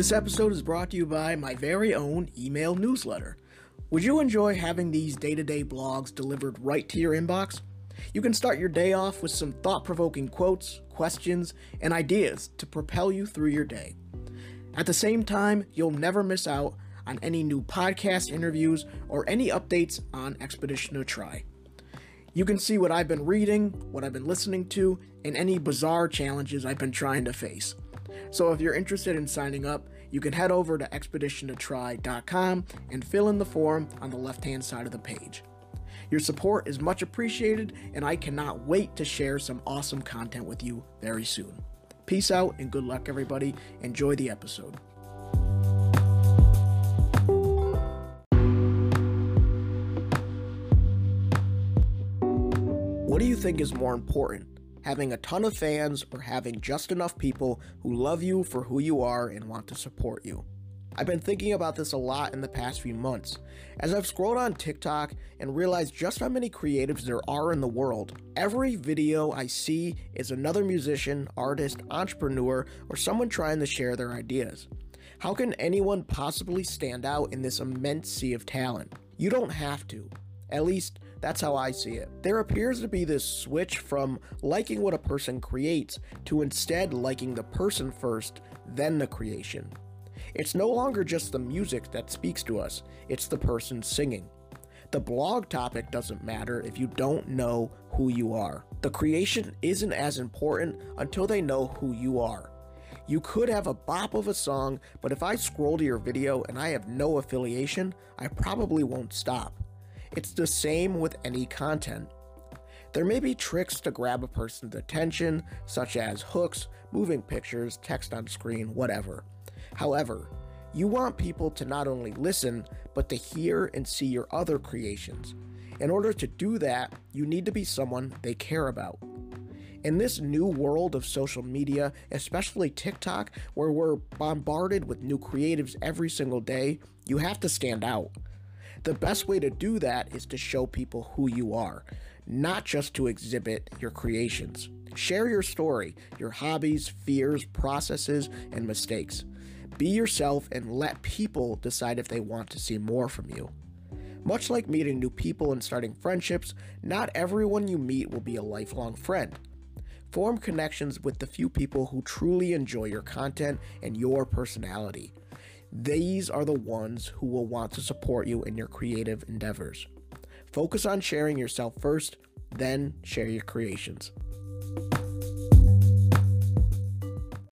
This episode is brought to you by my very own email newsletter. Would you enjoy having these day to day blogs delivered right to your inbox? You can start your day off with some thought provoking quotes, questions, and ideas to propel you through your day. At the same time, you'll never miss out on any new podcast interviews or any updates on Expedition to Try. You can see what I've been reading, what I've been listening to, and any bizarre challenges I've been trying to face. So if you're interested in signing up, you can head over to expeditiontotry.com and fill in the form on the left hand side of the page. Your support is much appreciated, and I cannot wait to share some awesome content with you very soon. Peace out and good luck, everybody. Enjoy the episode. What do you think is more important? Having a ton of fans or having just enough people who love you for who you are and want to support you? I've been thinking about this a lot in the past few months as I've scrolled on TikTok and realized just how many creatives there are in the world. Every video I see is another musician, artist, entrepreneur, or someone trying to share their ideas. How can anyone possibly stand out in this immense sea of talent? You don't have to. At least, that's how I see it. There appears to be this switch from liking what a person creates to instead liking the person first, then the creation. It's no longer just the music that speaks to us, it's the person singing. The blog topic doesn't matter if you don't know who you are. The creation isn't as important until they know who you are. You could have a bop of a song, but if I scroll to your video and I have no affiliation, I probably won't stop. It's the same with any content. There may be tricks to grab a person's attention, such as hooks, moving pictures, text on screen, whatever. However, you want people to not only listen, but to hear and see your other creations. In order to do that, you need to be someone they care about. In this new world of social media, especially TikTok, where we're bombarded with new creatives every single day, you have to stand out. The best way to do that is to show people who you are, not just to exhibit your creations. Share your story, your hobbies, fears, processes, and mistakes. Be yourself and let people decide if they want to see more from you. Much like meeting new people and starting friendships, not everyone you meet will be a lifelong friend. Form connections with the few people who truly enjoy your content and your personality. These are the ones who will want to support you in your creative endeavors. Focus on sharing yourself first, then share your creations.